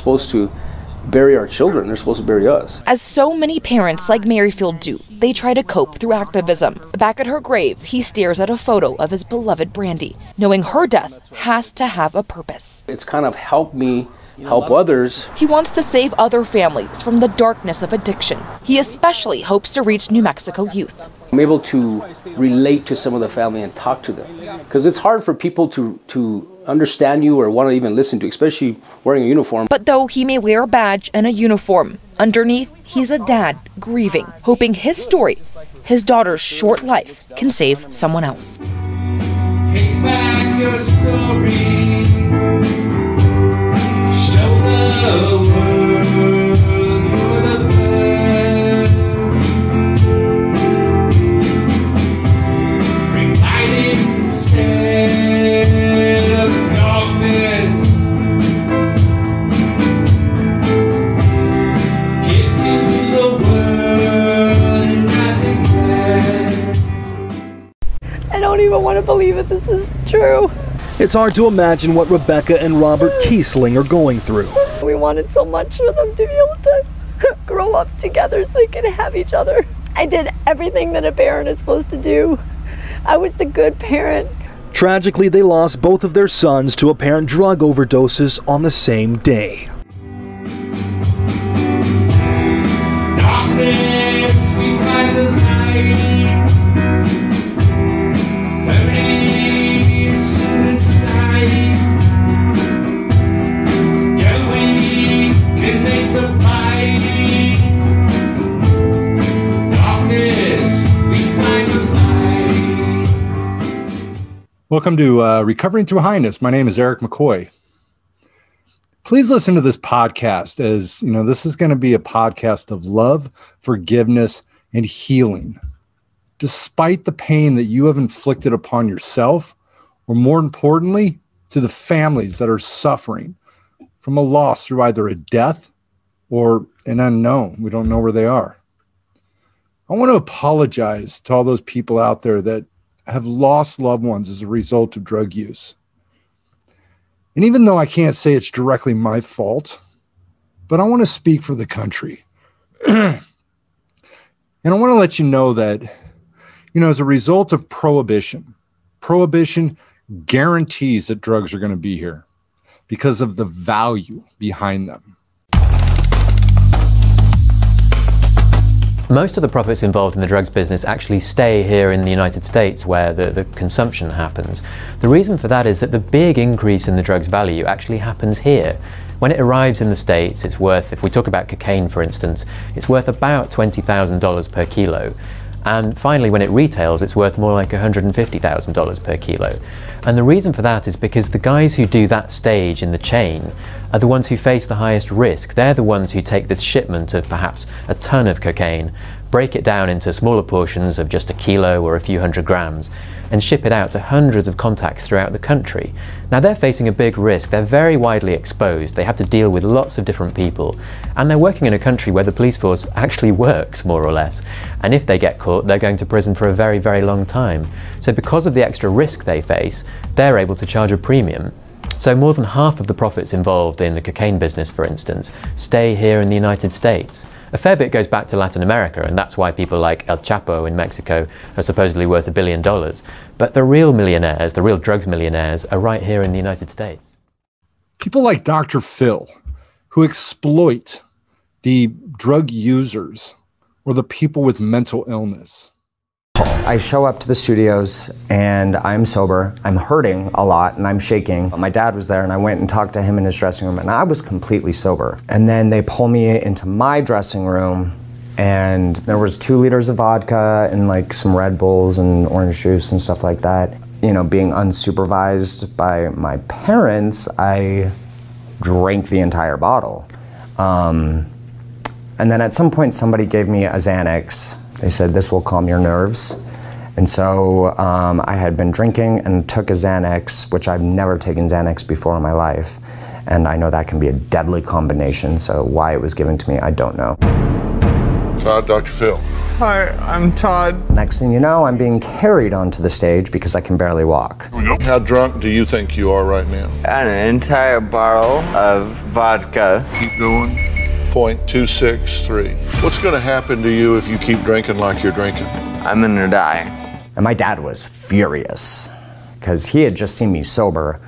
years old. They're not supposed to bury our children, they're supposed to bury us. As so many parents like Merrifield do, they try to cope through activism. Back at her grave, he stares at a photo of his beloved Brandy, knowing her death has to have a purpose. It's kind of helped me help others. He wants to save other families from the darkness of addiction. He especially hopes to reach New Mexico youth. I'm able to relate to some of the family and talk to them because it's hard for people to to understand you or want to even listen to, especially wearing a uniform. But though he may wear a badge and a uniform, underneath he's a dad grieving, hoping his story, his daughter's short life, can save someone else. Believe it. This is true. It's hard to imagine what Rebecca and Robert Kiesling are going through. We wanted so much for them to be able to grow up together so they could have each other. I did everything that a parent is supposed to do. I was the good parent. Tragically, they lost both of their sons to apparent drug overdoses on the same day. Welcome to uh, Recovering Through Highness. My name is Eric McCoy. Please listen to this podcast as you know, this is going to be a podcast of love, forgiveness, and healing. Despite the pain that you have inflicted upon yourself, or more importantly, to the families that are suffering from a loss through either a death or an unknown. We don't know where they are. I want to apologize to all those people out there that have lost loved ones as a result of drug use. And even though I can't say it's directly my fault, but I want to speak for the country. and I want to let you know that, you know, as a result of prohibition, prohibition guarantees that drugs are going to be here because of the value behind them. Most of the profits involved in the drugs business actually stay here in the United States where the, the consumption happens. The reason for that is that the big increase in the drug's value actually happens here. When it arrives in the States, it's worth, if we talk about cocaine for instance, it's worth about $20,000 per kilo. And finally, when it retails, it's worth more like $150,000 per kilo. And the reason for that is because the guys who do that stage in the chain are the ones who face the highest risk. They're the ones who take this shipment of perhaps a ton of cocaine, break it down into smaller portions of just a kilo or a few hundred grams, and ship it out to hundreds of contacts throughout the country. Now they're facing a big risk. They're very widely exposed. They have to deal with lots of different people. And they're working in a country where the police force actually works, more or less. And if they get caught, they're going to prison for a very, very long time. So because of the extra risk they face, they're able to charge a premium. So more than half of the profits involved in the cocaine business, for instance, stay here in the United States. A fair bit goes back to Latin America, and that's why people like El Chapo in Mexico are supposedly worth a billion dollars. But the real millionaires, the real drugs millionaires, are right here in the United States. People like Dr. Phil, who exploit the drug users or the people with mental illness. I show up to the studios and I'm sober. I'm hurting a lot and I'm shaking. My dad was there and I went and talked to him in his dressing room and I was completely sober. And then they pull me into my dressing room and there was two liters of vodka and like some Red Bulls and orange juice and stuff like that. You know, being unsupervised by my parents, I drank the entire bottle. Um, and then at some point somebody gave me a Xanax they said this will calm your nerves. And so um, I had been drinking and took a Xanax, which I've never taken Xanax before in my life. And I know that can be a deadly combination, so why it was given to me, I don't know. Uh, Dr. Phil. Hi, I'm Todd. Next thing you know, I'm being carried onto the stage because I can barely walk. How drunk do you think you are right now? An entire bottle of vodka. Keep going. Point two six three. What's going to happen to you if you keep drinking like you're drinking? I'm gonna die. And my dad was furious because he had just seen me sober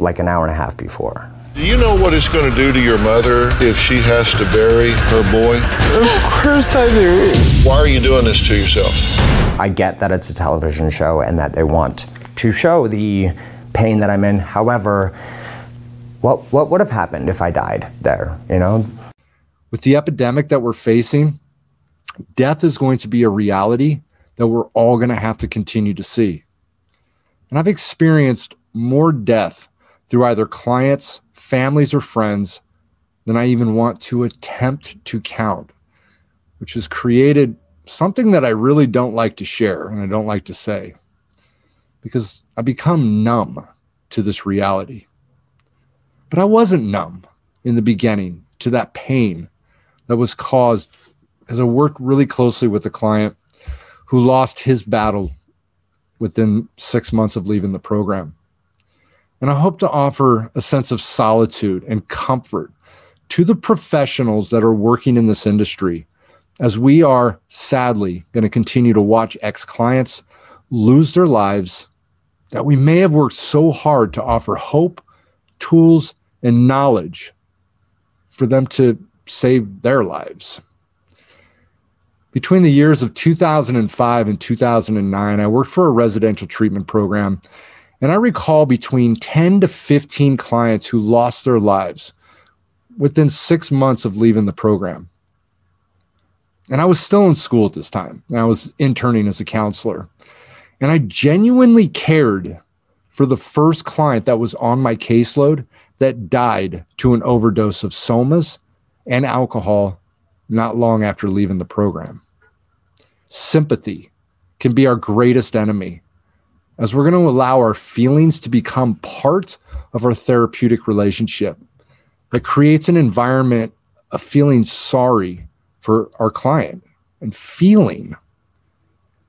like an hour and a half before. Do you know what it's going to do to your mother if she has to bury her boy? Of course I do. Why are you doing this to yourself? I get that it's a television show and that they want to show the pain that I'm in. However, what what would have happened if I died there, you know? With the epidemic that we're facing, death is going to be a reality that we're all going to have to continue to see. And I've experienced more death through either clients, families, or friends than I even want to attempt to count, which has created something that I really don't like to share and I don't like to say because I become numb to this reality. But I wasn't numb in the beginning to that pain that was caused as I worked really closely with a client who lost his battle within six months of leaving the program. And I hope to offer a sense of solitude and comfort to the professionals that are working in this industry as we are sadly going to continue to watch ex clients lose their lives that we may have worked so hard to offer hope, tools, and knowledge for them to save their lives. Between the years of 2005 and 2009, I worked for a residential treatment program, and I recall between 10 to 15 clients who lost their lives within six months of leaving the program. And I was still in school at this time. I was interning as a counselor. And I genuinely cared for the first client that was on my caseload that died to an overdose of somas and alcohol not long after leaving the program. Sympathy can be our greatest enemy, as we're going to allow our feelings to become part of our therapeutic relationship that creates an environment of feeling sorry for our client. And feeling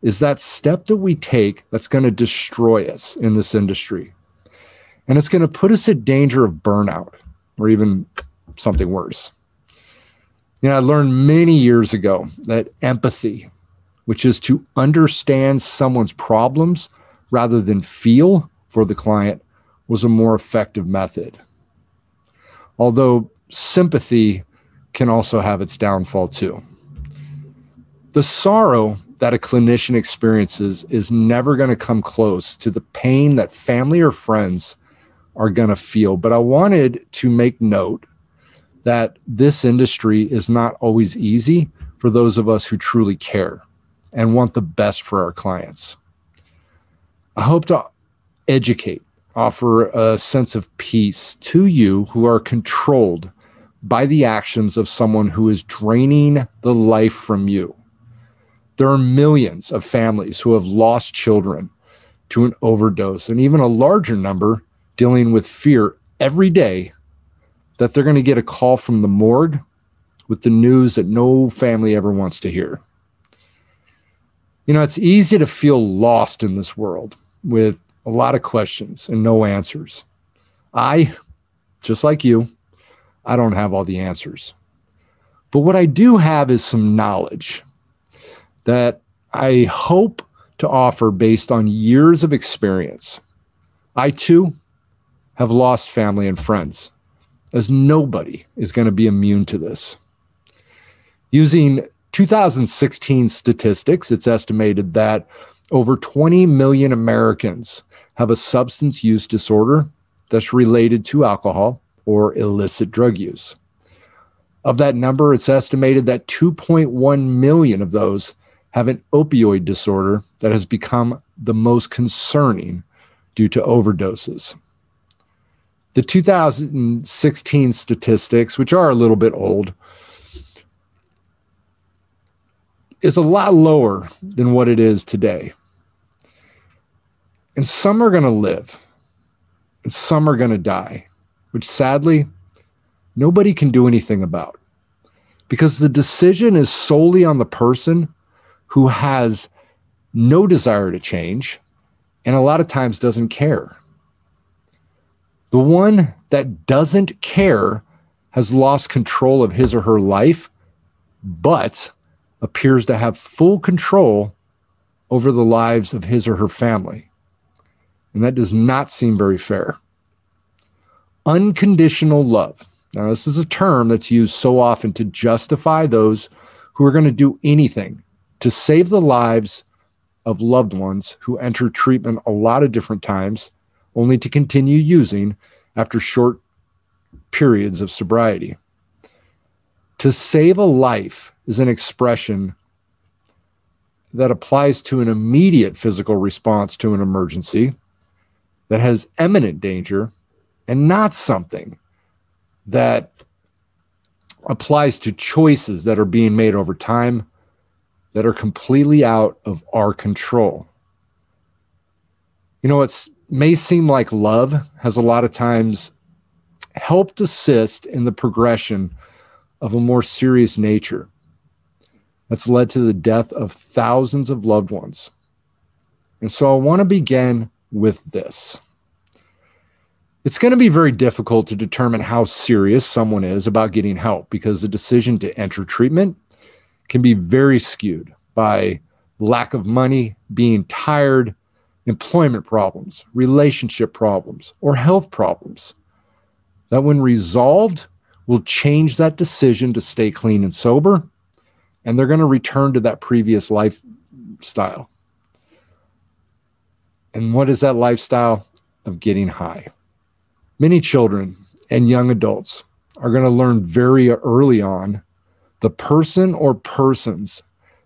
is that step that we take that's going to destroy us in this industry. And it's going to put us at danger of burnout or even something worse. You know, I learned many years ago that empathy, which is to understand someone's problems rather than feel for the client, was a more effective method. Although sympathy can also have its downfall too. The sorrow that a clinician experiences is never going to come close to the pain that family or friends are going to feel. But I wanted to make note that this industry is not always easy for those of us who truly care and want the best for our clients. I hope to educate, offer a sense of peace to you who are controlled by the actions of someone who is draining the life from you. There are millions of families who have lost children to an overdose, and even a larger number dealing with fear every day that they're going to get a call from the morgue with the news that no family ever wants to hear. You know, it's easy to feel lost in this world with a lot of questions and no answers. I, just like you, I don't have all the answers. But what I do have is some knowledge that I hope to offer based on years of experience. I too have lost family and friends as nobody is going to be immune to this. Using 2016 statistics, it's estimated that over 20 million Americans have a substance use disorder that's related to alcohol or illicit drug use. Of that number, it's estimated that 2.1 million of those have an opioid disorder that has become the most concerning due to overdoses. The 2016 statistics, which are a little bit old, is a lot lower than what it is today. And some are going to live, and some are going to die, which sadly, nobody can do anything about because the decision is solely on the person who has no desire to change and a lot of times doesn't care. The one that doesn't care has lost control of his or her life, but appears to have full control over the lives of his or her family. And that does not seem very fair. Unconditional love. Now, this is a term that's used so often to justify those who are going to do anything to save the lives of loved ones who enter treatment a lot of different times, only to continue using after short periods of sobriety. To save a life is an expression that applies to an immediate physical response to an emergency that has imminent danger and not something that applies to choices that are being made over time that are completely out of our control. You know, it may seem like love has a lot of times helped assist in the progression of a more serious nature that's led to the death of thousands of loved ones. And so I want to begin with this. It's going to be very difficult to determine how serious someone is about getting help because the decision to enter treatment can be very skewed by lack of money, being tired, employment problems, relationship problems, or health problems. That, when resolved, will change that decision to stay clean and sober, and they're going to return to that previous lifestyle. And what is that lifestyle of getting high? Many children and young adults are going to learn very early on the person or persons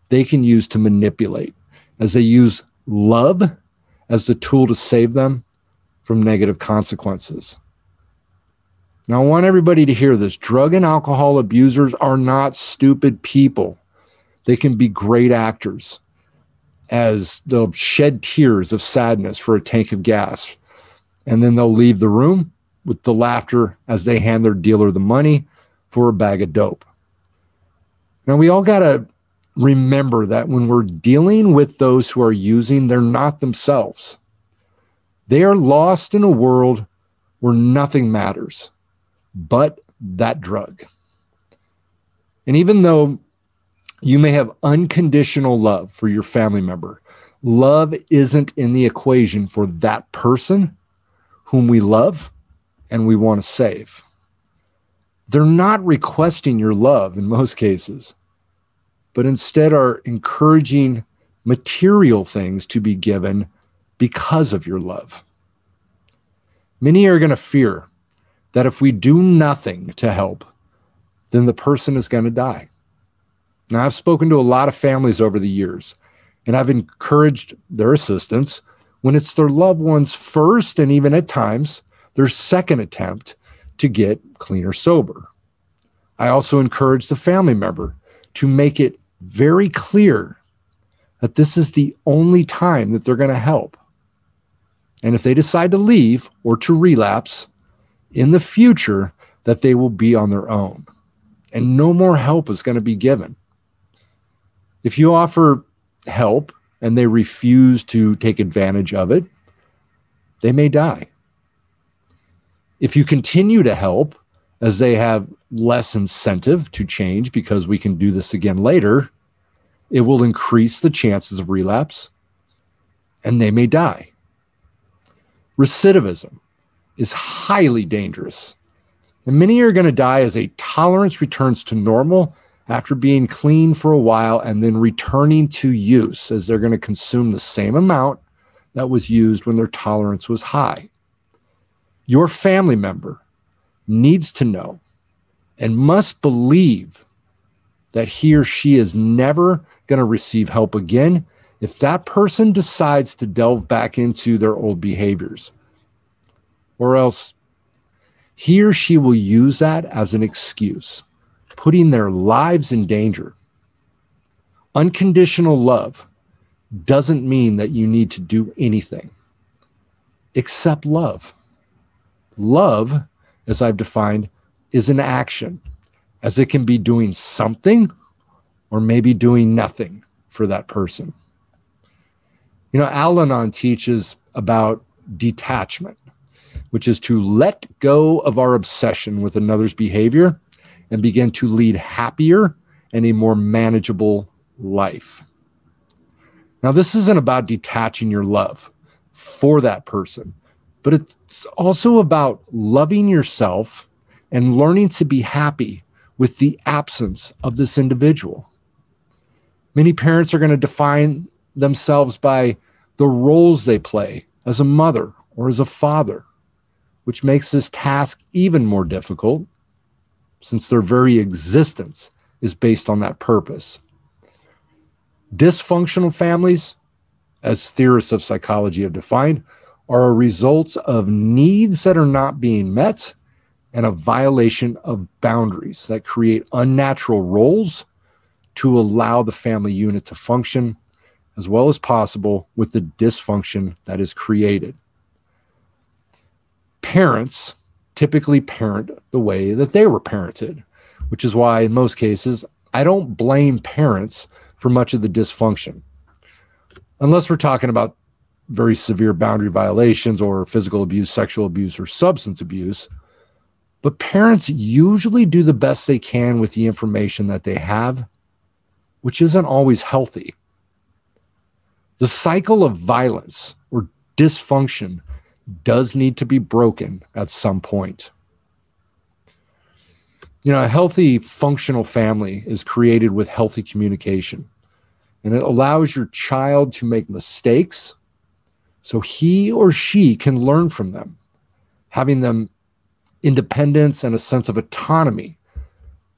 they can use to manipulate as they use love as the tool to save them from negative consequences. Now, I want everybody to hear this. Drug and alcohol abusers are not stupid people. They can be great actors as they'll shed tears of sadness for a tank of gas. And then they'll leave the room with the laughter as they hand their dealer the money for a bag of dope. Now, we all got to remember that when we're dealing with those who are using, they're not themselves. They are lost in a world where nothing matters but that drug. And even though you may have unconditional love for your family member, love isn't in the equation for that person whom we love and we want to save. They're not requesting your love in most cases but instead are encouraging material things to be given because of your love. Many are going to fear that if we do nothing to help, then the person is going to die. Now, I've spoken to a lot of families over the years, and I've encouraged their assistance when it's their loved one's first and even at times their second attempt to get clean or sober. I also encourage the family member to make it very clear that this is the only time that they're going to help. And if they decide to leave or to relapse in the future, that they will be on their own and no more help is going to be given. If you offer help and they refuse to take advantage of it, they may die. If you continue to help as they have less incentive to change because we can do this again later, it will increase the chances of relapse and they may die. Recidivism is highly dangerous. And many are going to die as a tolerance returns to normal after being clean for a while and then returning to use as they're going to consume the same amount that was used when their tolerance was high. Your family member needs to know and must believe that he or she is never going to receive help again if that person decides to delve back into their old behaviors. Or else he or she will use that as an excuse, putting their lives in danger. Unconditional love doesn't mean that you need to do anything except love. Love, as I've defined, is an action, as it can be doing something or maybe doing nothing for that person. You know, Al Anon teaches about detachment, which is to let go of our obsession with another's behavior and begin to lead happier and a more manageable life. Now, this isn't about detaching your love for that person, but it's also about loving yourself and learning to be happy with the absence of this individual. Many parents are going to define themselves by the roles they play as a mother or as a father, which makes this task even more difficult since their very existence is based on that purpose. Dysfunctional families, as theorists of psychology have defined, are a result of needs that are not being met and a violation of boundaries that create unnatural roles to allow the family unit to function as well as possible with the dysfunction that is created. Parents typically parent the way that they were parented, which is why, in most cases, I don't blame parents for much of the dysfunction. Unless we're talking about very severe boundary violations or physical abuse, sexual abuse, or substance abuse. But parents usually do the best they can with the information that they have, which isn't always healthy. The cycle of violence or dysfunction does need to be broken at some point. You know, a healthy, functional family is created with healthy communication, and it allows your child to make mistakes so he or she can learn from them, having them independence and a sense of autonomy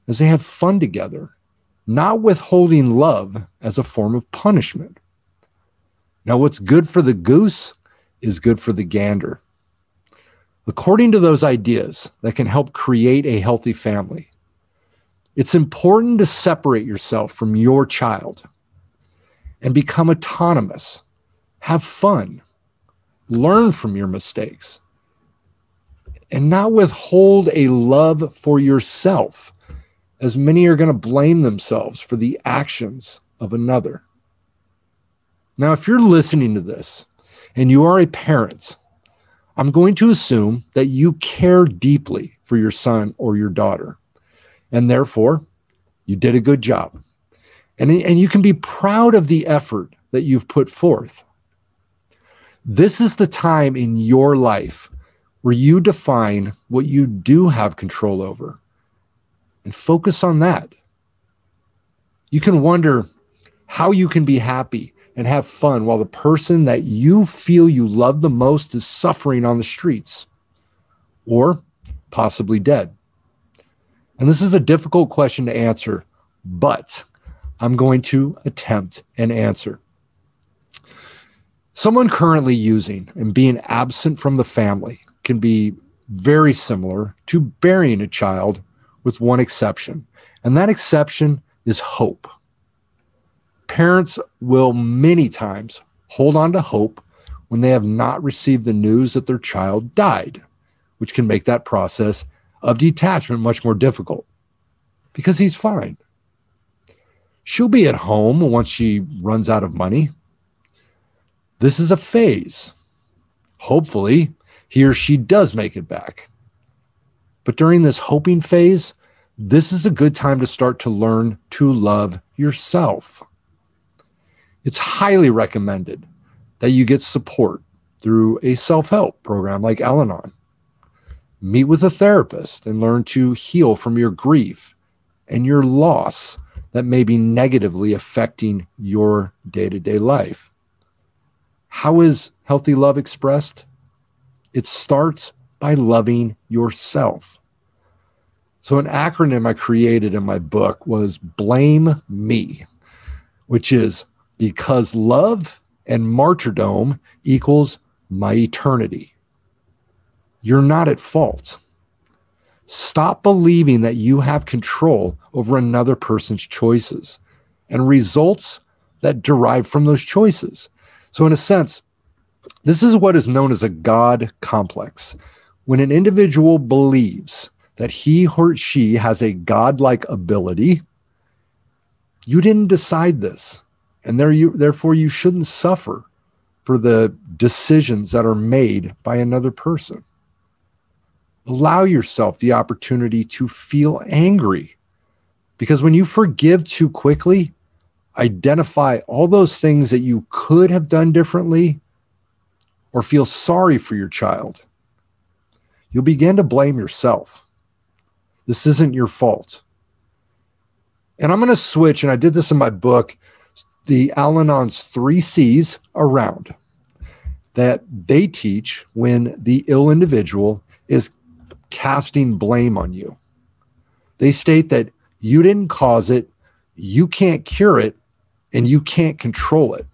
as they have fun together, not withholding love as a form of punishment. Now, what's good for the goose is good for the gander. According to those ideas that can help create a healthy family, it's important to separate yourself from your child and become autonomous, have fun, learn from your mistakes, and not withhold a love for yourself, as many are going to blame themselves for the actions of another. Now, if you're listening to this and you are a parent, I'm going to assume that you care deeply for your son or your daughter, and therefore you did a good job. And, and you can be proud of the effort that you've put forth. This is the time in your life where you define what you do have control over and focus on that. You can wonder how you can be happy and have fun while the person that you feel you love the most is suffering on the streets or possibly dead. And this is a difficult question to answer, but I'm going to attempt an answer. Someone currently using and being absent from the family can be very similar to burying a child with one exception, and that exception is hope. Parents will many times hold on to hope when they have not received the news that their child died, which can make that process of detachment much more difficult because he's fine. She'll be at home once she runs out of money. This is a phase. Hopefully, he or she does make it back. But during this hoping phase, this is a good time to start to learn to love yourself. It's highly recommended that you get support through a self help program like Al Anon. Meet with a therapist and learn to heal from your grief and your loss that may be negatively affecting your day to day life. How is healthy love expressed? It starts by loving yourself. So, an acronym I created in my book was Blame Me, which is because love and martyrdom equals my eternity. You're not at fault. Stop believing that you have control over another person's choices and results that derive from those choices. So, in a sense, this is what is known as a God complex. When an individual believes that he or she has a godlike ability, you didn't decide this. And there you, therefore, you shouldn't suffer for the decisions that are made by another person. Allow yourself the opportunity to feel angry. Because when you forgive too quickly, identify all those things that you could have done differently or feel sorry for your child, you'll begin to blame yourself. This isn't your fault. And I'm going to switch, and I did this in my book, the Al Anon's three C's around that they teach when the ill individual is casting blame on you. They state that you didn't cause it, you can't cure it, and you can't control it.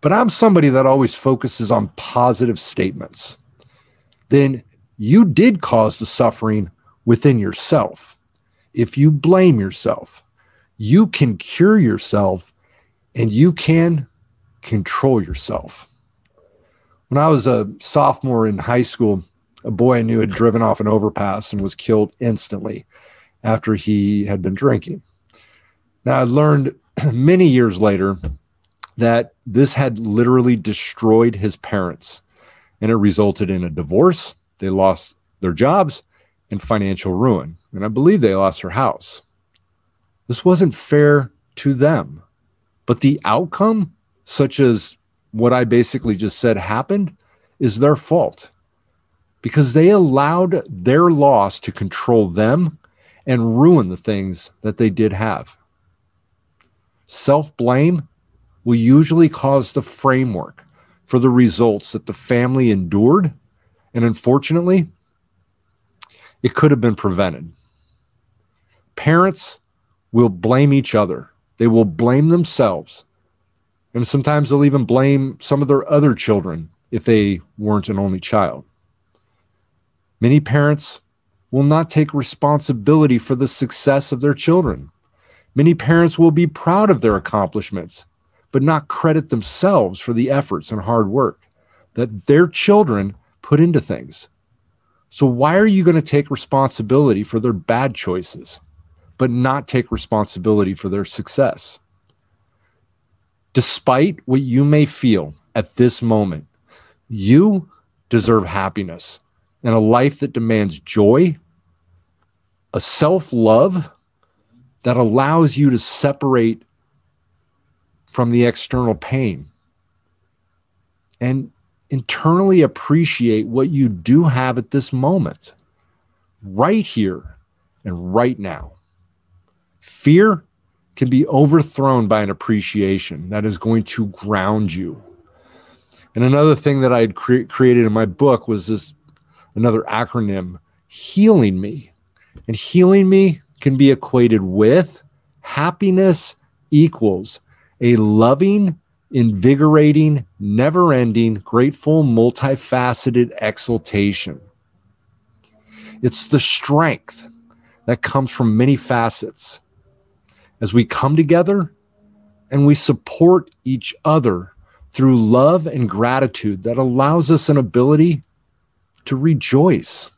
But I'm somebody that always focuses on positive statements. Then you did cause the suffering within yourself. If you blame yourself, you can cure yourself and you can control yourself. When I was a sophomore in high school, a boy I knew had driven off an overpass and was killed instantly after he had been drinking. Now, I learned many years later that this had literally destroyed his parents and it resulted in a divorce. They lost their jobs and financial ruin. And I believe they lost their house. This wasn't fair to them. But the outcome, such as what I basically just said happened, is their fault because they allowed their loss to control them and ruin the things that they did have. Self blame will usually cause the framework for the results that the family endured. And unfortunately, it could have been prevented. Parents will blame each other, they will blame themselves. And sometimes they'll even blame some of their other children if they weren't an only child. Many parents will not take responsibility for the success of their children. Many parents will be proud of their accomplishments, but not credit themselves for the efforts and hard work that their children put into things. So, why are you going to take responsibility for their bad choices, but not take responsibility for their success? Despite what you may feel at this moment, you deserve happiness and a life that demands joy, a self love that allows you to separate from the external pain and internally appreciate what you do have at this moment, right here and right now. Fear can be overthrown by an appreciation that is going to ground you. And another thing that I had cre- created in my book was this another acronym, Healing Me. And healing me can be equated with happiness equals a loving, invigorating, never ending, grateful, multifaceted exaltation. It's the strength that comes from many facets. As we come together and we support each other through love and gratitude that allows us an ability to rejoice.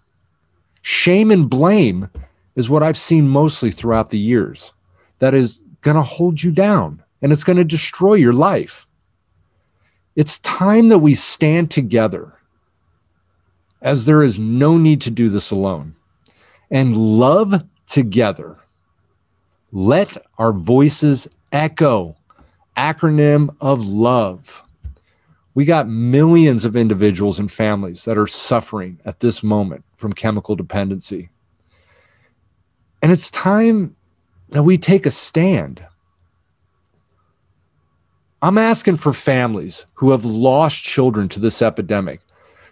Shame and blame is what I've seen mostly throughout the years. That is going to hold you down and it's going to destroy your life. It's time that we stand together, as there is no need to do this alone, and love together. Let our voices echo. Acronym of love. We got millions of individuals and families that are suffering at this moment from chemical dependency. And it's time that we take a stand. I'm asking for families who have lost children to this epidemic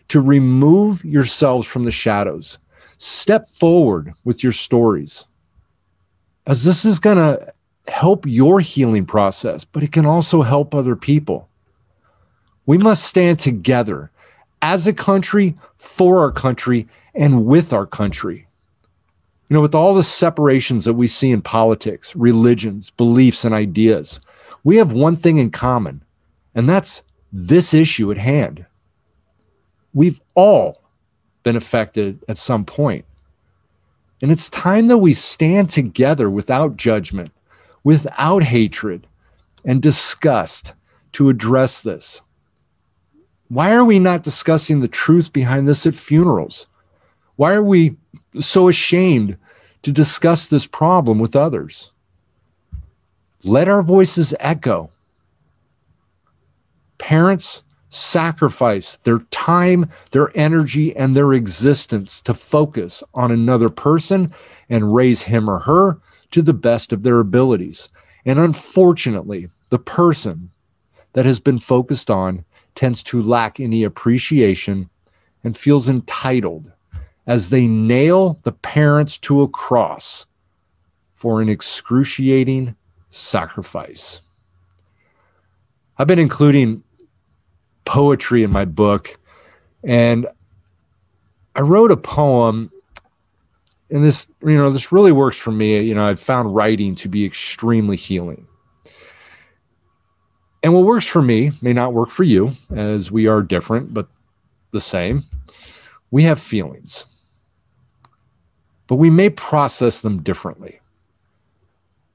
to remove yourselves from the shadows. Step forward with your stories, as this is going to help your healing process, but it can also help other people. We must stand together as a country, for our country, and with our country. You know, with all the separations that we see in politics, religions, beliefs, and ideas, we have one thing in common, and that's this issue at hand. We've all been affected at some point. And it's time that we stand together without judgment, without hatred and disgust to address this? Why are we not discussing the truth behind this at funerals? Why are we so ashamed to discuss this problem with others? Let our voices echo. Parents sacrifice their time, their energy, and their existence to focus on another person and raise him or her to the best of their abilities. And unfortunately, the person that has been focused on tends to lack any appreciation and feels entitled as they nail the parents to a cross for an excruciating sacrifice. I've been including poetry in my book, and I wrote a poem. And this, you know, this really works for me. You know, I've found writing to be extremely healing. And what works for me may not work for you, as we are different, but the same. We have feelings, but we may process them differently.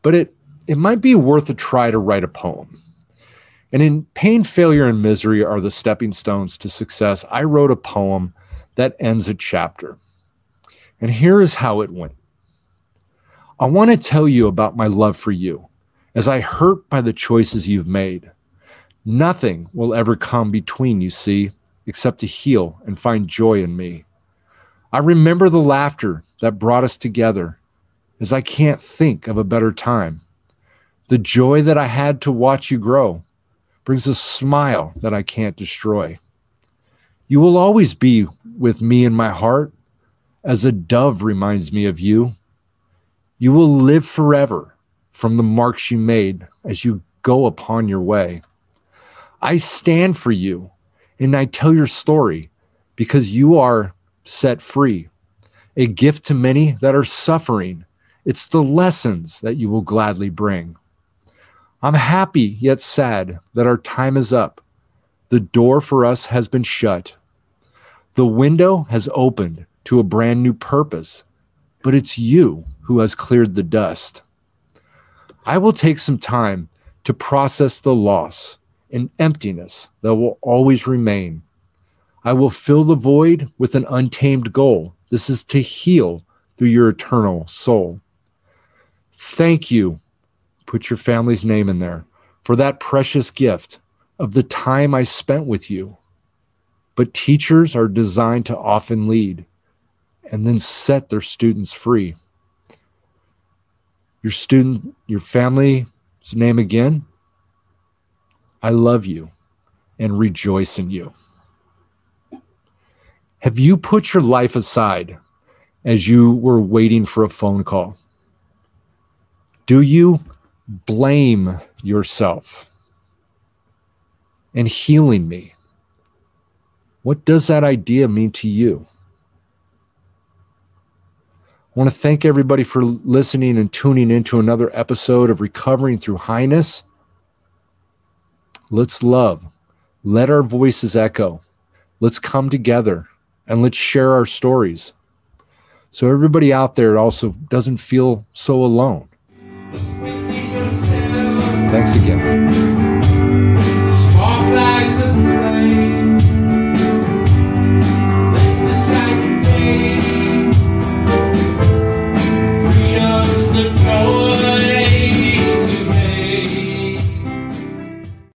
But it, it might be worth a try to write a poem. And in Pain, Failure, and Misery are the stepping stones to success, I wrote a poem that ends a chapter. And here is how it went I want to tell you about my love for you as I hurt by the choices you've made. Nothing will ever come between, you see, except to heal and find joy in me. I remember the laughter that brought us together, as I can't think of a better time. The joy that I had to watch you grow brings a smile that I can't destroy. You will always be with me in my heart, as a dove reminds me of you. You will live forever from the marks you made as you go upon your way. I stand for you and I tell your story because you are set free, a gift to many that are suffering. It's the lessons that you will gladly bring. I'm happy yet sad that our time is up. The door for us has been shut. The window has opened to a brand new purpose, but it's you who has cleared the dust. I will take some time to process the loss and emptiness that will always remain. I will fill the void with an untamed goal. This is to heal through your eternal soul. Thank you. Put your family's name in there for that precious gift of the time I spent with you. But teachers are designed to often lead and then set their students free. Your student, your family's name again, I love you and rejoice in you. Have you put your life aside as you were waiting for a phone call? Do you blame yourself and healing me? What does that idea mean to you? I want to thank everybody for listening and tuning into another episode of Recovering Through Highness. Let's love. Let our voices echo. Let's come together and let's share our stories. So everybody out there also doesn't feel so alone. Thanks again.